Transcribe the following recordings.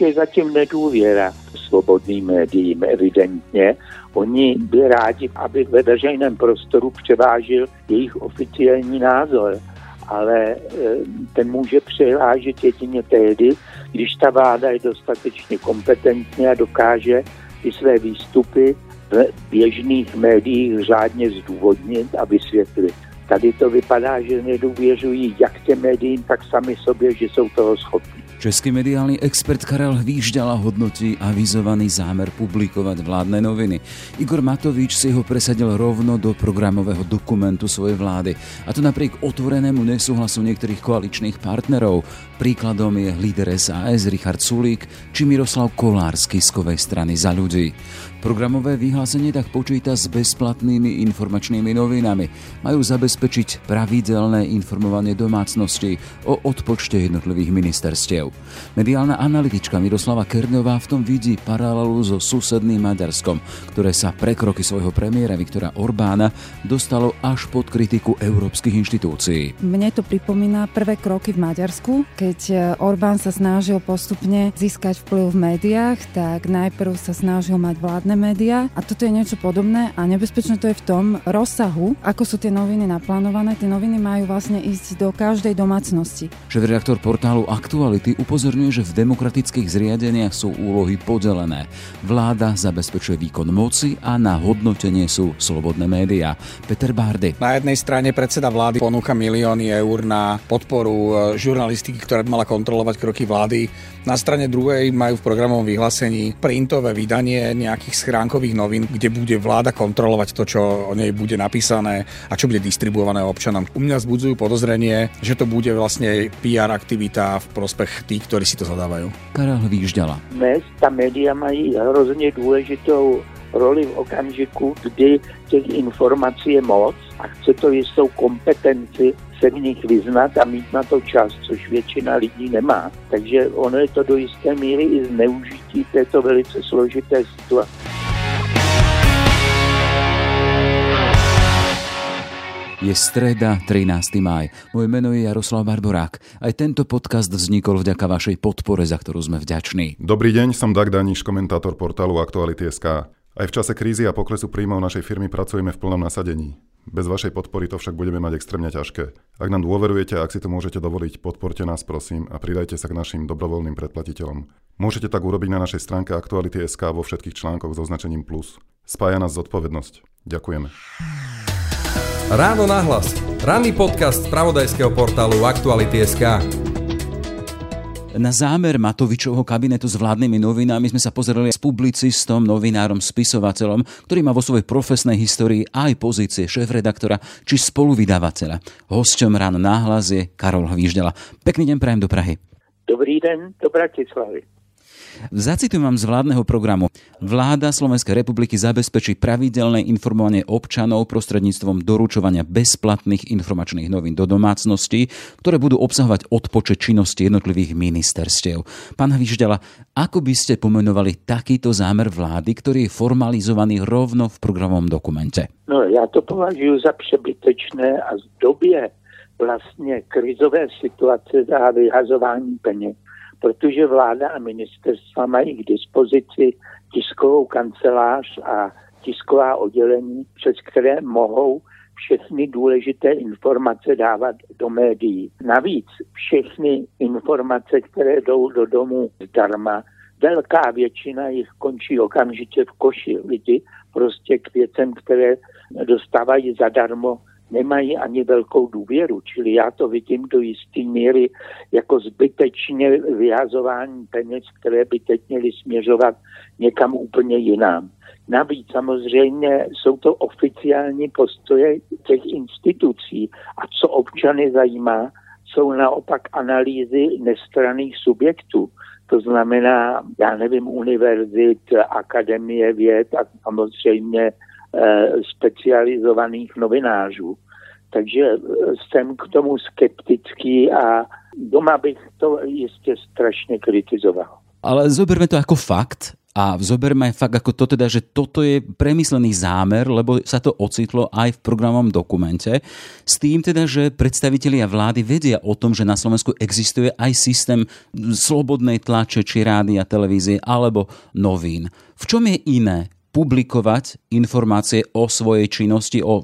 je zatím nedůvěra svobodným médiím evidentně. Oni by rádi, aby ve veřejném prostoru převážil jejich oficiální názor ale e, ten může přihlážet jedině tehdy, když ta vláda je dostatečně kompetentní a dokáže ty své výstupy v běžných médiích řádně zdůvodnit a vysvětlit. Tady to vypadá, že nedůvěřují jak těm médiím, tak sami sobě, že jsou toho schopni. Český mediálny expert Karel Hvížďala hodnotí avizovaný zámer publikovať vládne noviny. Igor Matovič si ho presadil rovno do programového dokumentu svojej vlády. A to napriek otvorenému nesúhlasu niektorých koaličných partnerov. Príkladom je líder SAS Richard Sulík či Miroslav Kolár z Kiskovej strany za ľudí. Programové vyhlásenie tak počíta s bezplatnými informačnými novinami. Majú zabezpečiť pravidelné informovanie domácnosti o odpočte jednotlivých ministerstiev. Mediálna analytička Miroslava Kernová v tom vidí paralelu so susedným Maďarskom, ktoré sa pre kroky svojho premiéra Viktora Orbána dostalo až pod kritiku európskych inštitúcií. Mne to pripomína prvé kroky v Maďarsku, keď Orbán sa snažil postupne získať vplyv v médiách, tak najprv sa snažil mať vládne médiá a toto je niečo podobné a nebezpečné to je v tom rozsahu, ako sú tie noviny naplánované. Tie noviny majú vlastne ísť do každej domácnosti. Šéf-redaktor portálu Aktuality upozorňuje, že v demokratických zriadeniach sú úlohy podelené. Vláda zabezpečuje výkon moci a na hodnotenie sú slobodné médiá. Peter Bárdy. Na jednej strane predseda vlády ponúka milióny eur na podporu e, žurnalistiky, ktorá by mala kontrolovať kroky vlády. Na strane druhej majú v programovom vyhlásení printové vydanie nejakých schránkových novín, kde bude vláda kontrolovať to, čo o nej bude napísané a čo bude distribuované občanom. U mňa zbudzujú podozrenie, že to bude vlastne PR aktivita v prospech tých, ktorí si to zadávajú. Karel Výžďala. Dnes ta média mají hrozně důležitou roli v okamžiku, kdy těch informací je moc a chce to jistou kompetenci se v nich vyznat a mít na to čas, což většina lidí nemá. Takže ono je to do jisté míry i zneužití této velice složité situace. Je streda, 13. máj. Moje meno je Jaroslav Barborák. Aj tento podcast vznikol vďaka vašej podpore, za ktorú sme vďační. Dobrý deň, som Dag Daniš, komentátor portálu Aktuality.sk. Aj v čase krízy a poklesu príjmov našej firmy pracujeme v plnom nasadení. Bez vašej podpory to však budeme mať extrémne ťažké. Ak nám dôverujete ak si to môžete dovoliť, podporte nás prosím a pridajte sa k našim dobrovoľným predplatiteľom. Môžete tak urobiť na našej stránke Aktuality.sk vo všetkých článkoch so označením plus. Spája nás zodpovednosť. Ďakujeme. Ráno nahlas. Ranný podcast z pravodajského portálu Aktuality.sk. Na zámer Matovičovho kabinetu s vládnymi novinami sme sa pozerali s publicistom, novinárom, spisovateľom, ktorý má vo svojej profesnej histórii aj pozície šéf-redaktora či spoluvydavateľa. Hosťom ráno náhlas je Karol Hvíždela. Pekný deň prajem do Prahy. Dobrý den do Bratislavy. Zacitujem vám z vládneho programu. Vláda Slovenskej republiky zabezpečí pravidelné informovanie občanov prostredníctvom doručovania bezplatných informačných novín do domácností, ktoré budú obsahovať odpočet činnosti jednotlivých ministerstiev. Pán Hvižďala, ako by ste pomenovali takýto zámer vlády, ktorý je formalizovaný rovno v programovom dokumente? No, já to považuji za přebytečné a v době vlastně krizové situace za vyhazování peněz protože vláda a ministerstva mají k dispozici tiskovou kancelář a tisková oddělení, přes které mohou všechny důležité informace dávat do médií. Navíc všechny informace, které jdou do domu zdarma, velká většina jich končí okamžitě v koši. Lidi prostě k věcem, které dostávají zadarmo, nemají ani velkou důvěru. Čili já to vidím do jisté míry jako zbytečně vyhazování peněz, které by teď měly směřovat někam úplně jinam. Navíc samozřejmě jsou to oficiální postoje těch institucí. A co občany zajímá, jsou naopak analýzy nestraných subjektů. To znamená, já nevím, univerzit, akademie věd a samozřejmě Eh, specializovaných novinářů. Takže eh, jsem k tomu skeptický a doma bych to jistě strašne kritizoval. Ale zoberme to ako fakt A zoberme fakt ako to teda, že toto je premyslený zámer, lebo sa to ocitlo aj v programovom dokumente. S tým teda, že predstavitelia vlády vedia o tom, že na Slovensku existuje aj systém slobodnej tlače, či rádia, televízie alebo novín. V čom je iné publikovať informácie o svojej činnosti, o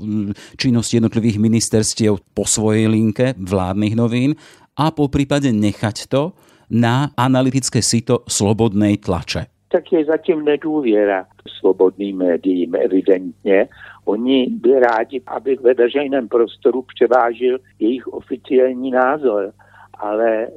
činnosti jednotlivých ministerstiev po svojej linke vládnych novín a po prípade nechať to na analytické sito slobodnej tlače. Tak je zatím nedůvěra slobodným médiím evidentně. Oni by rádi, aby ve veřejném prostoru převážil jejich oficiální názor ale eh,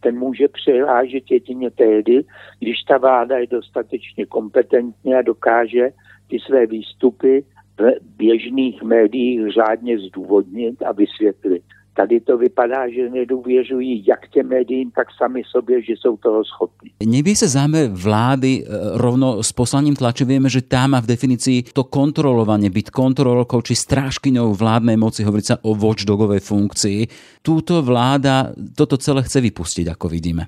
ten může převážet jedině tehdy, když ta vláda je dostatečně kompetentní a dokáže ty své výstupy v běžných médiích řádně zdůvodnit a vysvětlit. Tady to vypadá, že nedůvěřují jak těm médiím, tak sami sobě, že jsou toho schopní. Nevie sa zámer vlády e, rovno s poslaním tlače, vieme, že tá má v definícii to kontrolovanie, byť kontrolorkou či strážkyňou vládnej moci, hovoriť sa o watchdogovej funkcii. Túto vláda toto celé chce vypustiť, ako vidíme.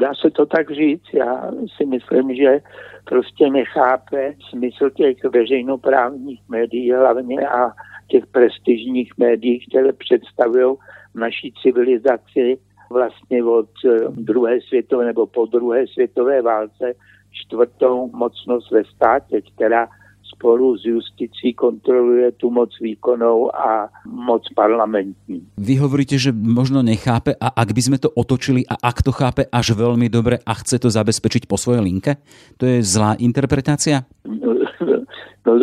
Dá se to tak říct. Já si myslím, že prostě nechápe smysl těch veřejnoprávních médií hlavně a těch prestižních médií, které představují naší civilizaci vlastně od eh, druhé světové nebo po druhé světové válce čtvrtou mocnost ve státě, která spolu s justicí kontroluje tu moc výkonou a moc parlamentní. Vy hovoríte, že možno nechápe a ak by sme to otočili a ak to chápe až veľmi dobre a chce to zabezpečiť po svojej linke, to je zlá interpretácia? No,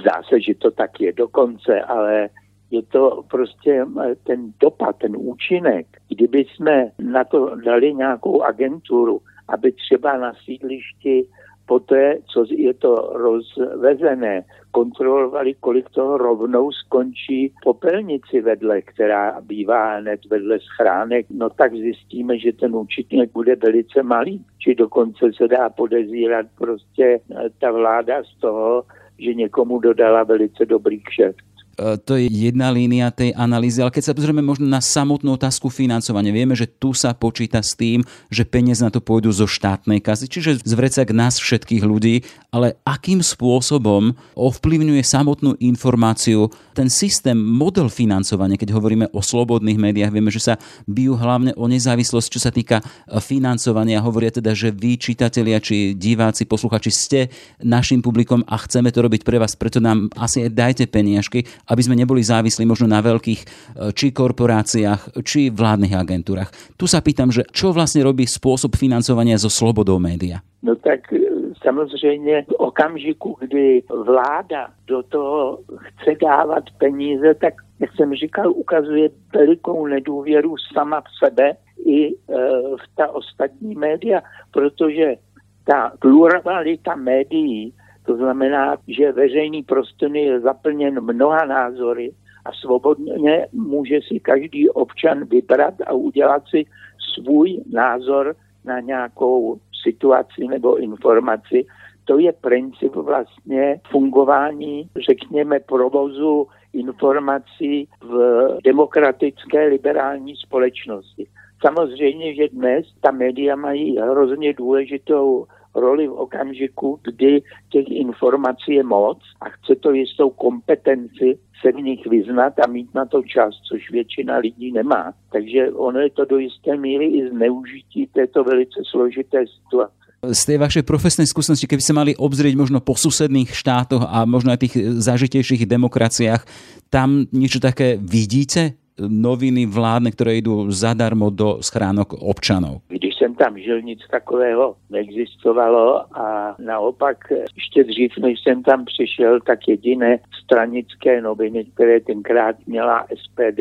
zdá se, že to tak je dokonce, ale je to prostě ten dopad, ten účinek. Kdyby jsme na to dali nějakou agenturu, aby třeba na sídlišti poté, co je to rozvezené, kontrolovali, kolik toho rovnou skončí popelnici vedle, která bývá hned vedle schránek, no tak zjistíme, že ten účetník bude velice malý. Či dokonce se dá podezírat prostě ta vláda z toho, že někomu dodala velice dobrý kšeft. E, to je jedna línia tej analýzy, ale keď sa pozrieme možno na samotnú otázku financovania, vieme, že tu sa počíta s tým, že peniaze na to pôjdu zo štátnej kasy, čiže z vrecak nás všetkých ľudí, ale akým spôsobom ovplyvňuje samotnú informáciu ten systém, model financovania, keď hovoríme o slobodných médiách, vieme, že sa bijú hlavne o nezávislosť, čo sa týka e, financovania. Hovoria teda, že vy, čitatelia, či diváci, posluchači, ste našim publikom a chceme to robiť pre vás, preto nám asi aj dajte peniažky aby sme neboli závislí možno na veľkých e, či korporáciách, či vládnych agentúrach. Tu sa pýtam, že čo vlastne robí spôsob financovania zo slobodou média? No tak e, samozřejmě v okamžiku, kdy vláda do toho chce dávat peníze, tak, jak jsem říkal, ukazuje velikou nedůvěru sama v sebe i e, v ta ostatní média, protože ta pluralita médií to znamená, že veřejný prostor je zaplněn mnoha názory a svobodně může si každý občan vybrat a udělat si svůj názor na nějakou situaci nebo informaci. To je princip vlastně fungování, řekněme, provozu informací v demokratické liberální společnosti. Samozřejmě, že dnes ta média mají hrozně důležitou roli v okamžiku, kdy těch informací je moc a chce to jistou kompetenci se v nich vyznat a mít na to čas, což většina lidí nemá. Takže ono je to do jisté míry i zneužití této velice složité situace. Z tej vašej profesnej skúsenosti, keby ste mali obzrieť možno po susedných štátoch a možno aj tých zažitejších demokraciách, tam niečo také vidíte? Noviny vládne, ktoré idú zadarmo do schránok občanov. Když jsem tam žil, nic takového neexistovalo a naopak ještě dřív, než jsem tam přišel, tak jediné stranické noviny, které tenkrát měla SPD,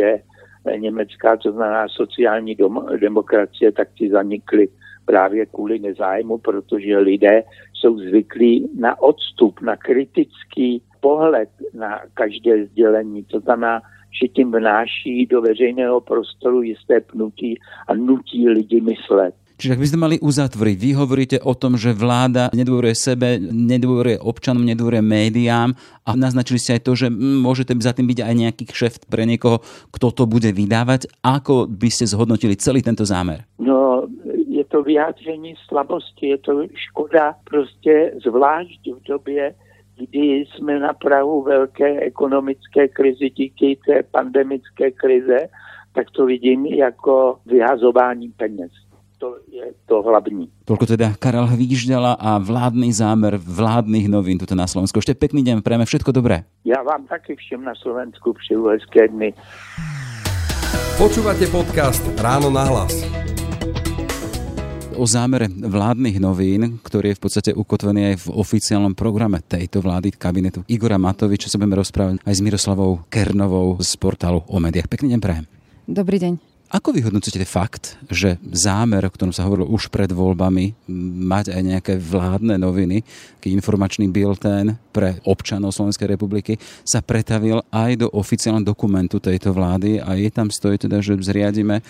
německá, to znamená sociální demokracie, tak ty zanikly právě kvůli nezájmu, protože lidé jsou zvyklí na odstup, na kritický pohled na každé sdělení. To znamená, že tím vnáší do veřejného prostoru jisté pnutí a nutí lidi myslet. Čiže ak by sme mali uzatvoriť, vy hovoríte o tom, že vláda nedôveruje sebe, nedôveruje občanom, nedôveruje médiám a naznačili ste aj to, že môže za tým byť aj nejaký kšeft pre niekoho, kto to bude vydávať. Ako by ste zhodnotili celý tento zámer? No, je to vyjádření slabosti, je to škoda prostě zvlášť v době, kdy jsme na Prahu velké ekonomické krizi díky té pandemické krize, tak to vidím jako vyhazování peněz. To je to hlavní. Toľko teda Karel Hvíždala a vládny zámer vládnych novín tuto na Slovensku. Ešte pekný deň, prejme všetko dobré. Já vám taky všem na Slovensku přeju hezké dny. Počúvate podcast Ráno na hlas o zámere vládnych novín, ktorý je v podstate ukotvený aj v oficiálnom programe tejto vlády kabinetu Igora Matoviča sa budeme rozprávať aj s Miroslavou Kernovou z portálu o médiách. Pekný deň prajem. Dobrý deň. Ako vyhodnocujete fakt, že zámer, o ktorom sa hovorilo už pred voľbami, mať aj nejaké vládne noviny, taký informačný biltén pre občanov Slovenskej republiky, sa pretavil aj do oficiálneho dokumentu tejto vlády a je tam stojí teda, že zriadíme e,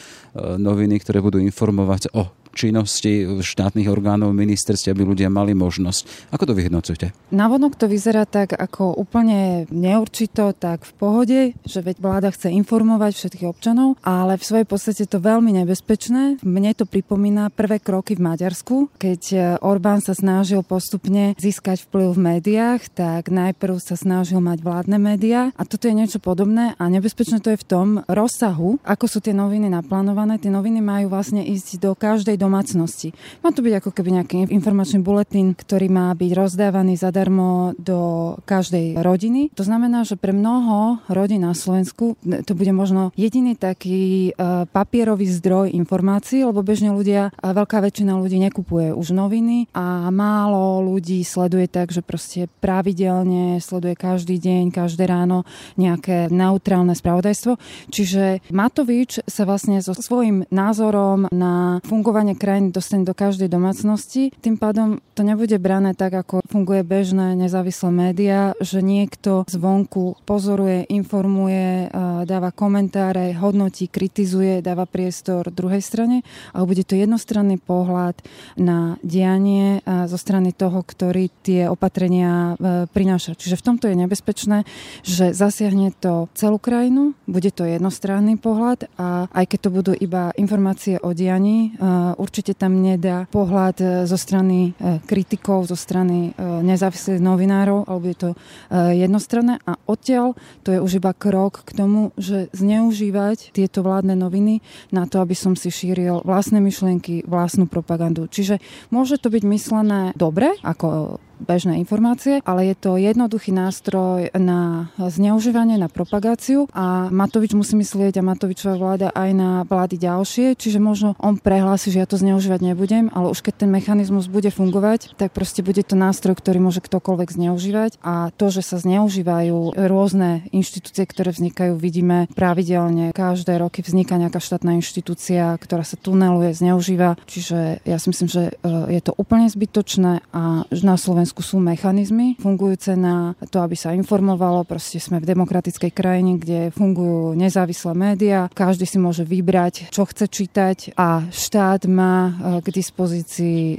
noviny, ktoré budú informovať o činnosti štátnych orgánov, ministerstv, aby ľudia mali možnosť. Ako to vyhodnocujete? Navonok to vyzerá tak ako úplne neurčito, tak v pohode, že veď vláda chce informovať všetkých občanov, ale v svojej podstate to veľmi nebezpečné. Mne to pripomína prvé kroky v Maďarsku, keď e, Orbán sa snažil postupne získať vplyv v médiách, tak najprv sa snažil mať vládne médiá a toto je niečo podobné a nebezpečné to je v tom rozsahu, ako sú tie noviny naplánované. Tie noviny majú vlastne ísť do každej domácnosti. Má to byť ako keby nejaký informačný buletín, ktorý má byť rozdávaný zadarmo do každej rodiny. To znamená, že pre mnoho rodín na Slovensku to bude možno jediný taký uh, papierový zdroj informácií, lebo bežne ľudia, a veľká väčšina ľudí nekupuje už noviny a málo ľudí sleduje tak, že proste pravidelne sleduje každý deň, každé ráno nejaké neutrálne spravodajstvo. Čiže Matovič sa vlastne so svojím názorom na fungovanie krajiny dostane do každej domácnosti. Tým pádom to nebude brané tak, ako funguje bežné nezávislé médiá, že niekto zvonku pozoruje, informuje, dáva komentáre, hodnotí, kritizuje, dáva priestor druhej strane, ale bude to jednostranný pohľad na dianie zo strany toho, ktorý tie opatrenia e, prináša. Čiže v tomto je nebezpečné, že zasiahne to celú krajinu, bude to jednostranný pohľad a aj keď to budú iba informácie o dianí, určite tam nedá pohľad e, zo strany e, kritikov, zo strany e, nezávislých novinárov, alebo je to jednostranné a odtiaľ to je už iba krok k tomu, že zneužívať tieto vládne noviny na to, aby som si šíril vlastné myšlienky, vlastnú propagandu. Čiže môže to byť myslené dobre, ako bežné informácie, ale je to jednoduchý nástroj na zneužívanie, na propagáciu a Matovič musí myslieť a Matovičová vláda aj na vlády ďalšie, čiže možno on prehlási, že ja to zneužívať nebudem, ale už keď ten mechanizmus bude fungovať, tak proste bude to nástroj, ktorý môže ktokoľvek zneužívať a to, že sa zneužívajú rôzne inštitúcie, ktoré vznikajú, vidíme pravidelne. Každé roky vzniká nejaká štátna inštitúcia, ktorá sa tuneluje, zneužíva, čiže ja si myslím, že e, je to úplne zbytočné a na Slovensku Slovensku sú mechanizmy fungujúce na to, aby sa informovalo. Proste sme v demokratickej krajine, kde fungujú nezávislé médiá. Každý si môže vybrať, čo chce čítať a štát má e, k dispozícii e,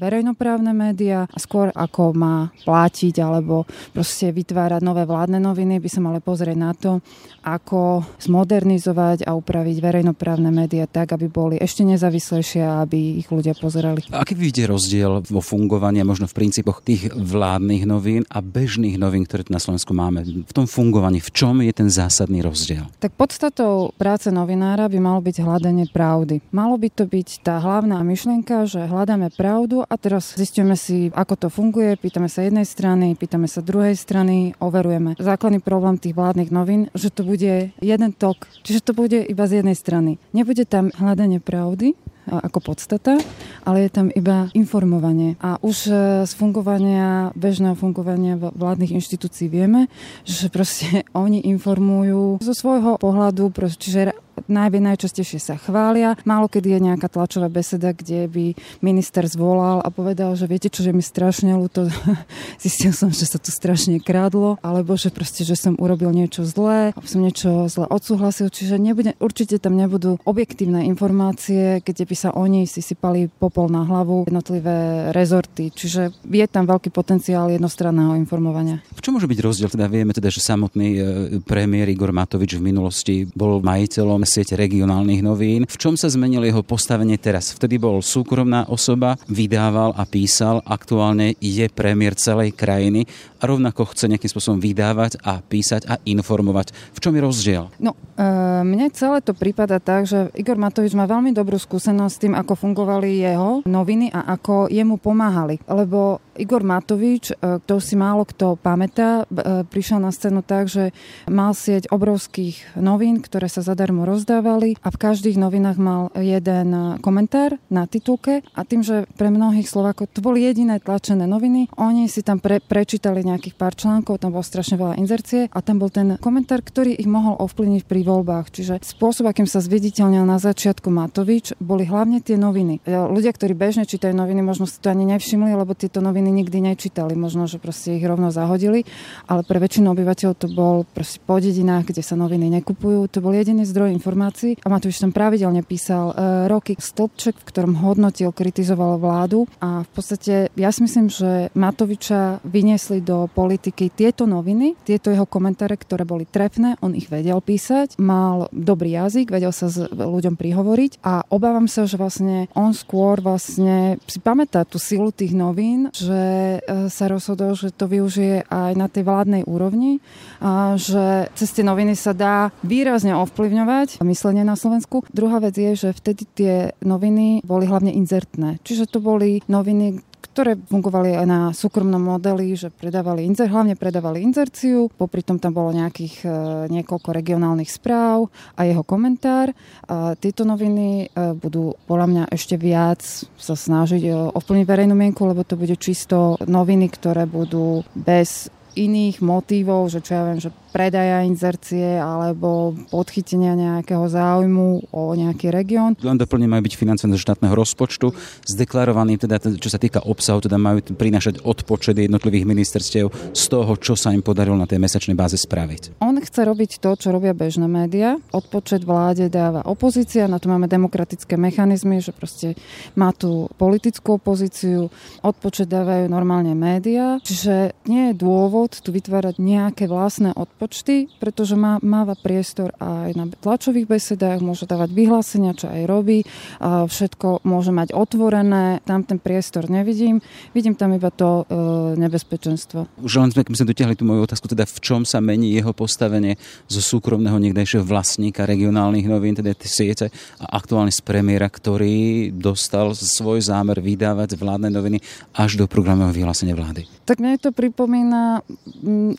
verejnoprávne médiá a skôr ako má platiť alebo proste vytvárať nové vládne noviny, by sa mali pozrieť na to, ako zmodernizovať a upraviť verejnoprávne médiá tak, aby boli ešte nezávislejšie a aby ich ľudia pozerali. Aký vidíte rozdiel vo fungovaní a možno v princípe princípoch tých vládnych novín a bežných novín, ktoré tu na Slovensku máme. V tom fungovaní, v čom je ten zásadný rozdiel? Tak podstatou práce novinára by malo byť hľadanie pravdy. Malo by to byť tá hlavná myšlienka, že hľadáme pravdu a teraz zistíme si, ako to funguje, pýtame sa jednej strany, pýtame sa druhej strany, overujeme. Základný problém tých vládnych novín, že to bude jeden tok, čiže to bude iba z jednej strany. Nebude tam hľadanie pravdy, ako podstata, ale je tam iba informovanie. A už e, z fungovania, bežného fungovania vládnych inštitúcií vieme, že proste oni informujú zo svojho pohľadu, čiže najvie najčastejšie sa chvália. Málo kedy je nejaká tlačová beseda, kde by minister zvolal a povedal, že viete čo, že mi strašne ľúto, zistil som, že sa tu strašne krádlo, alebo že proste, že som urobil niečo zlé, som niečo zle odsúhlasil, čiže nebude, určite tam nebudú objektívne informácie, kde by sa oni si sypali popol na hlavu jednotlivé rezorty. Čiže je tam veľký potenciál jednostranného informovania. V čom môže byť rozdiel? Teda vieme teda, že samotný e, premiér Igor Matovič v minulosti bol majiteľom siete regionálnych novín. V čom sa zmenilo jeho postavenie teraz? Vtedy bol súkromná osoba, vydával a písal. Aktuálne je premiér celej krajiny a rovnako chce nejakým spôsobom vydávať a písať a informovať. V čom je rozdiel? No, e, mne celé to prípada tak, že Igor Matovič má veľmi dobrú skúsenosť s tým, ako fungovali jeho noviny a ako jemu pomáhali. Lebo Igor Matovič, e, to si málo kto pamätá, e, prišiel na scénu tak, že mal sieť obrovských novín, ktoré sa zadarmo rozdávali a v každých novinách mal jeden komentár na titulke a tým, že pre mnohých Slovákov to boli jediné tlačené noviny, oni si tam pre, prečítali nejakých pár článkov, tam bolo strašne veľa inzercie a tam bol ten komentár, ktorý ich mohol ovplyvniť pri voľbách. Čiže spôsob, akým sa zviditeľnil na začiatku Matovič, boli hlavne tie noviny. E, ľudia, ktorí bežne čítajú noviny, možno si to ani nevšimli, lebo tieto noviny nikdy nečítali, možno, že proste ich rovno zahodili, ale pre väčšinu obyvateľov to bol proste po dedinách, kde sa noviny nekupujú, to bol jediný zdroj informácií a Matovič tam pravidelne písal e, roky stĺpček, v ktorom hodnotil, kritizoval vládu. A v podstate ja si myslím, že Matoviča vyniesli do politiky tieto noviny, tieto jeho komentáre, ktoré boli trefné, on ich vedel písať, mal dobrý jazyk, vedel sa s ľuďom prihovoriť. A obávam sa, že vlastne on skôr vlastne si pamätá tú silu tých novín, že e, sa rozhodol, že to využije aj na tej vládnej úrovni a že cez tie noviny sa dá výrazne ovplyvňovať myslenie na Slovensku. Druhá vec je, že vtedy tie noviny boli hlavne inzertné. Čiže to boli noviny, ktoré fungovali aj na súkromnom modeli, že predávali inzer, hlavne predávali inzerciu, popri tom tam bolo nejakých e, niekoľko regionálnych správ a jeho komentár. A tieto noviny e, budú podľa mňa ešte viac sa snažiť ovplyvniť verejnú mienku, lebo to bude čisto noviny, ktoré budú bez iných motívov, že čo ja viem, že predaja inzercie alebo podchytenia nejakého záujmu o nejaký región. Len doplne majú byť financované z štátneho rozpočtu, zdeklarovaný teda, čo sa týka obsahu, teda majú prinášať odpočet jednotlivých ministerstiev z toho, čo sa im podarilo na tej mesačnej báze spraviť. On chce robiť to, čo robia bežné médiá. Odpočet vláde dáva opozícia, na to máme demokratické mechanizmy, že proste má tu politickú opozíciu, odpočet dávajú normálne médiá, čiže nie je dôvod tu vytvárať nejaké vlastné odpočty počty, pretože má, máva priestor aj na tlačových besedách, môže dávať vyhlásenia, čo aj robí, a všetko môže mať otvorené, tam ten priestor nevidím, vidím tam iba to e, nebezpečenstvo. Už len sme, sme dotiahli tú moju otázku, teda v čom sa mení jeho postavenie zo súkromného niekdejšieho vlastníka regionálnych novín, teda tie siete a aktuálne z premiéra, ktorý dostal svoj zámer vydávať vládne noviny až do programového vyhlásenia vlády. Tak mne to pripomína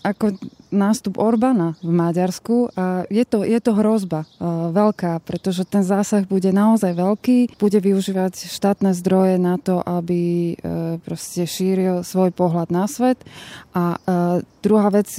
ako nástup Orbána v Maďarsku a je to, je to hrozba uh, veľká, pretože ten zásah bude naozaj veľký, bude využívať štátne zdroje na to, aby uh, proste šíril svoj pohľad na svet. A uh, druhá vec,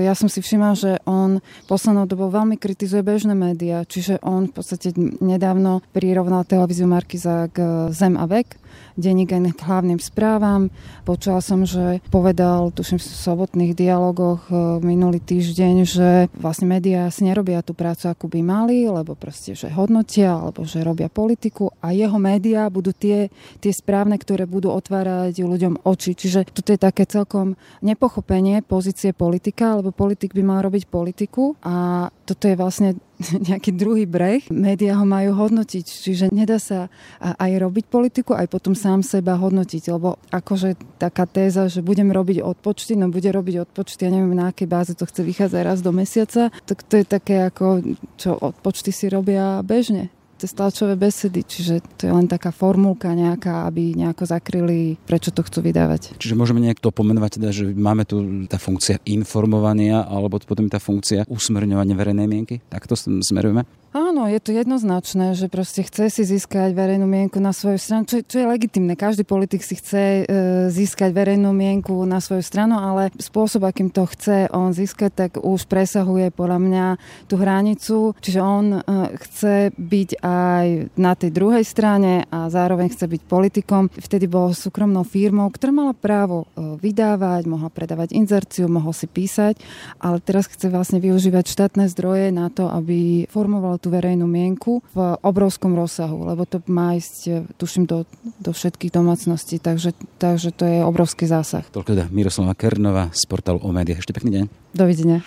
ja som si všimla, že on poslednou dobou veľmi kritizuje bežné médiá, čiže on v podstate nedávno prirovnal televíziu Markiza k Zem a vek denník aj k hlavným správam. Počula som, že povedal, tuším v sobotných dialogoch e, minulý týždeň, že vlastne médiá si nerobia tú prácu, akú by mali, lebo proste, že hodnotia, alebo že robia politiku a jeho médiá budú tie, tie správne, ktoré budú otvárať ľuďom oči. Čiže toto je také celkom nepochopenie pozície politika, lebo politik by mal robiť politiku a toto je vlastne nejaký druhý breh. Média ho majú hodnotiť, čiže nedá sa aj robiť politiku, aj potom sám seba hodnotiť, lebo akože taká téza, že budem robiť odpočty, no bude robiť odpočty, ja neviem na akej báze to chce vychádzať raz do mesiaca, tak to je také ako, čo odpočty si robia bežne cez tlačové besedy, čiže to je len taká formulka nejaká, aby nejako zakryli, prečo to chcú vydávať. Čiže môžeme nejak to pomenovať, teda, že máme tu tá funkcia informovania, alebo potom tá funkcia usmerňovania verejnej mienky? Tak to smerujeme? Áno, je to jednoznačné, že proste chce si získať verejnú mienku na svoju stranu, čo, čo je legitimné. Každý politik si chce e, získať verejnú mienku na svoju stranu, ale spôsob, akým to chce on získať, tak už presahuje podľa mňa tú hranicu. Čiže on e, chce byť aj na tej druhej strane a zároveň chce byť politikom. Vtedy bol súkromnou firmou, ktorá mala právo e, vydávať, mohla predávať inzerciu, mohol si písať, ale teraz chce vlastne využívať štátne zdroje na to, aby formoval tú verejnú mienku v obrovskom rozsahu, lebo to má ísť, tuším, do, do všetkých domácností, takže, takže to je obrovský zásah. Toľko teda Miroslava Kernová z portálu o médiách. Ešte pekný deň. Dovidenia.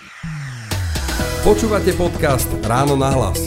Počúvate podcast Ráno na hlas.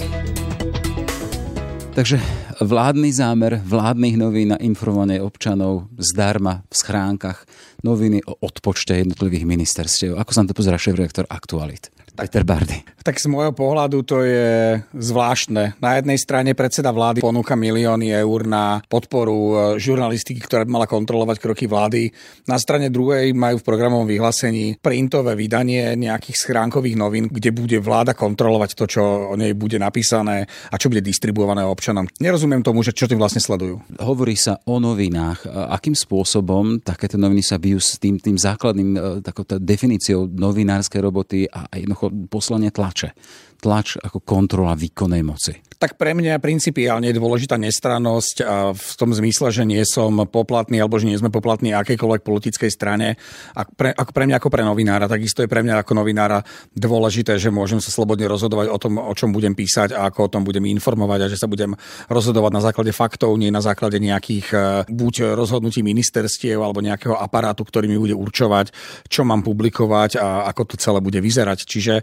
Takže vládny zámer vládnych novín na informovanie občanov zdarma v schránkach noviny o odpočte jednotlivých ministerstiev. Ako sa na to pozerá šéf-reaktor Aktualit? Peter Bardy. Tak z môjho pohľadu to je zvláštne. Na jednej strane predseda vlády ponúka milióny eur na podporu e, žurnalistiky, ktorá by mala kontrolovať kroky vlády. Na strane druhej majú v programovom vyhlásení printové vydanie nejakých schránkových novín, kde bude vláda kontrolovať to, čo o nej bude napísané a čo bude distribuované občanom. Nerozumiem tomu, že čo tým vlastne sledujú. Hovorí sa o novinách. Akým spôsobom takéto noviny sa bijú s tým, tým základným e, takouto definíciou novinárskej roboty a jednoducho ako poslanie tlače. Tlač ako kontrola výkonnej moci. Tak pre mňa principiálne je dôležitá nestrannosť a v tom zmysle, že nie som poplatný alebo že nie sme poplatní akejkoľvek politickej strane. A pre, ako pre mňa ako pre novinára, takisto je pre mňa ako novinára dôležité, že môžem sa slobodne rozhodovať o tom, o čom budem písať a ako o tom budem informovať a že sa budem rozhodovať na základe faktov, nie na základe nejakých e, buď rozhodnutí ministerstiev alebo nejakého aparátu, ktorý mi bude určovať, čo mám publikovať a ako to celé bude vyzerať. Čiže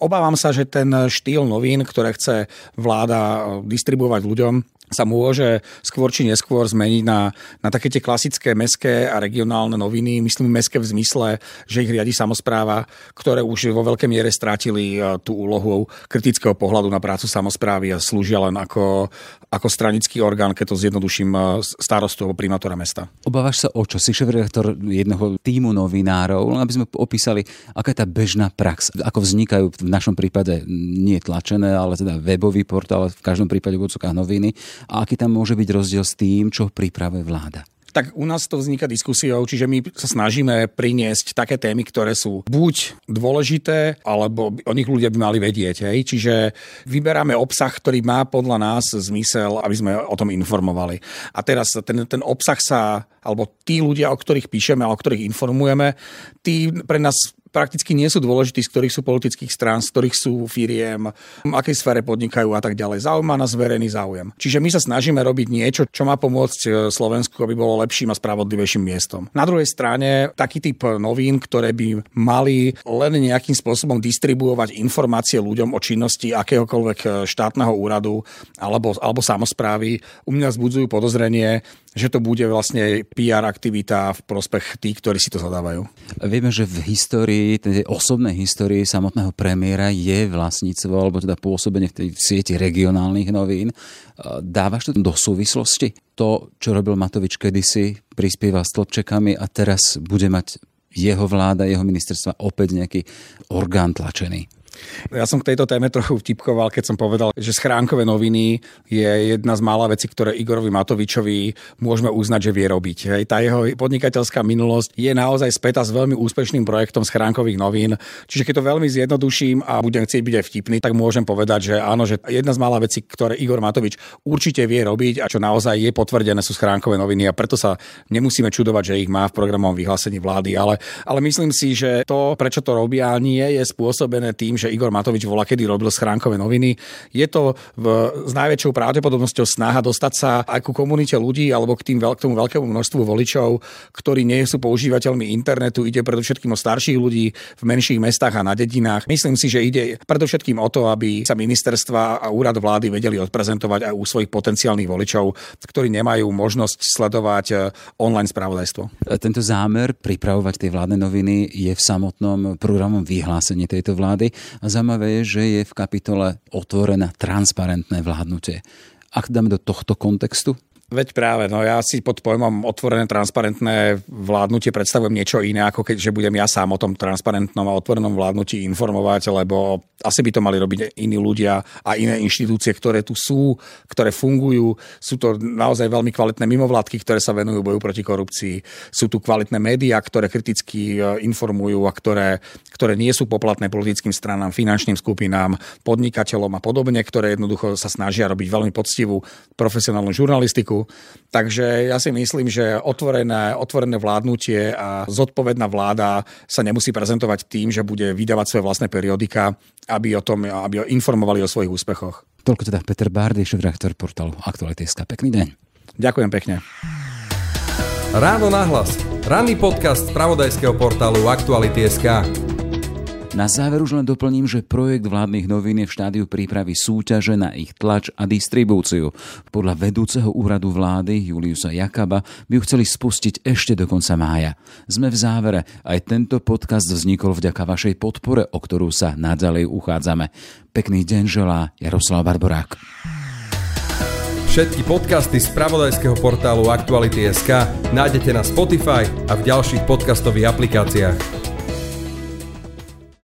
obávam sa, že ten štýl novín, ktoré chce vláda distribuovať ľuďom, sa môže skôr či neskôr zmeniť na, na také tie klasické meské a regionálne noviny, myslím meské v zmysle, že ich riadi samozpráva, ktoré už vo veľkej miere strátili e, tú úlohu kritického pohľadu na prácu samozprávy a slúžia len ako, ako stranický orgán, keď to zjednoduším e, starostu alebo primátora mesta. Obávaš sa o čo? Si šéf jedného týmu novinárov, len aby sme opísali, aká je tá bežná prax, ako vznikajú v našom prípade nie tlačené, ale teda webový portál, v každom prípade v noviny a aký tam môže byť rozdiel s tým, čo pripravuje vláda? tak u nás to vzniká diskusiou, čiže my sa snažíme priniesť také témy, ktoré sú buď dôležité, alebo o nich ľudia by mali vedieť. Hej? Čiže vyberáme obsah, ktorý má podľa nás zmysel, aby sme o tom informovali. A teraz ten, ten obsah sa, alebo tí ľudia, o ktorých píšeme a o ktorých informujeme, tí pre nás prakticky nie sú dôležití, z ktorých sú politických strán, z ktorých sú firiem, v akej sfére podnikajú a tak ďalej. Zaujíma nás verejný záujem. Čiže my sa snažíme robiť niečo, čo má pomôcť e, Slovensku, aby bolo lepším a spravodlivejším miestom. Na druhej strane taký typ novín, ktoré by mali len nejakým spôsobom distribuovať informácie ľuďom o činnosti akéhokoľvek e, štátneho úradu alebo, alebo samozprávy, u mňa vzbudzujú podozrenie, že to bude vlastne PR aktivita v prospech tých, ktorí si to zadávajú. Vieme, že v histórii, tej osobnej histórii samotného premiéra je vlastníctvo, alebo teda pôsobenie v tej sieti regionálnych novín. Dávaš to do súvislosti? To, čo robil Matovič kedysi, prispieva s tlpčekami a teraz bude mať jeho vláda, jeho ministerstva opäť nejaký orgán tlačený. Ja som k tejto téme trochu vtipkoval, keď som povedal, že schránkové noviny je jedna z mála vecí, ktoré Igorovi Matovičovi môžeme uznať, že vie robiť. Hej, tá jeho podnikateľská minulosť je naozaj späta s veľmi úspešným projektom schránkových novín. Čiže keď to veľmi zjednoduším a budem chcieť byť aj vtipný, tak môžem povedať, že áno, že jedna z mála vecí, ktoré Igor Matovič určite vie robiť a čo naozaj je potvrdené, sú schránkové noviny a preto sa nemusíme čudovať, že ich má v programovom vyhlásení vlády. Ale, ale myslím si, že to, prečo to robia, nie je spôsobené tým, že že Igor Matovič volá, kedy robil schránkové noviny. Je to v, s najväčšou pravdepodobnosťou snaha dostať sa aj ku komunite ľudí alebo k, tým, k tomu veľkému množstvu voličov, ktorí nie sú používateľmi internetu. Ide predovšetkým o starších ľudí v menších mestách a na dedinách. Myslím si, že ide predovšetkým o to, aby sa ministerstva a úrad vlády vedeli odprezentovať aj u svojich potenciálnych voličov, ktorí nemajú možnosť sledovať eh, online spravodajstvo. Tento zámer pripravovať tie vládne noviny je v samotnom programom vyhlásení tejto vlády. A zaujímavé je, že je v kapitole otvorené transparentné vládnutie. Ak dáme do tohto kontextu, Veď práve, no ja si pod pojmom otvorené, transparentné vládnutie predstavujem niečo iné, ako keď že budem ja sám o tom transparentnom a otvorenom vládnutí informovať, lebo asi by to mali robiť iní ľudia a iné inštitúcie, ktoré tu sú, ktoré fungujú. Sú to naozaj veľmi kvalitné mimovládky, ktoré sa venujú boju proti korupcii. Sú tu kvalitné médiá, ktoré kriticky e, informujú a ktoré, ktoré nie sú poplatné politickým stranám, finančným skupinám, podnikateľom a podobne, ktoré jednoducho sa snažia robiť veľmi poctivú profesionálnu žurnalistiku Takže ja si myslím, že otvorené, otvorené vládnutie a zodpovedná vláda sa nemusí prezentovať tým, že bude vydávať svoje vlastné periodika, aby o tom aby informovali o svojich úspechoch. Toľko teda Peter Bárdy, šéf-redaktor portálu Aktuality.sk. Pekný deň. Ďakujem pekne. Ráno nahlas. Ranný podcast z pravodajského portálu Aktuality.sk. Na záver už len doplním, že projekt vládnych novín je v štádiu prípravy súťaže na ich tlač a distribúciu. Podľa vedúceho úradu vlády Juliusa Jakaba by ju chceli spustiť ešte do konca mája. Sme v závere. Aj tento podcast vznikol vďaka vašej podpore, o ktorú sa naďalej uchádzame. Pekný deň želá Jaroslav Barborák. Všetky podcasty z pravodajského portálu Aktuality.sk nájdete na Spotify a v ďalších podcastových aplikáciách.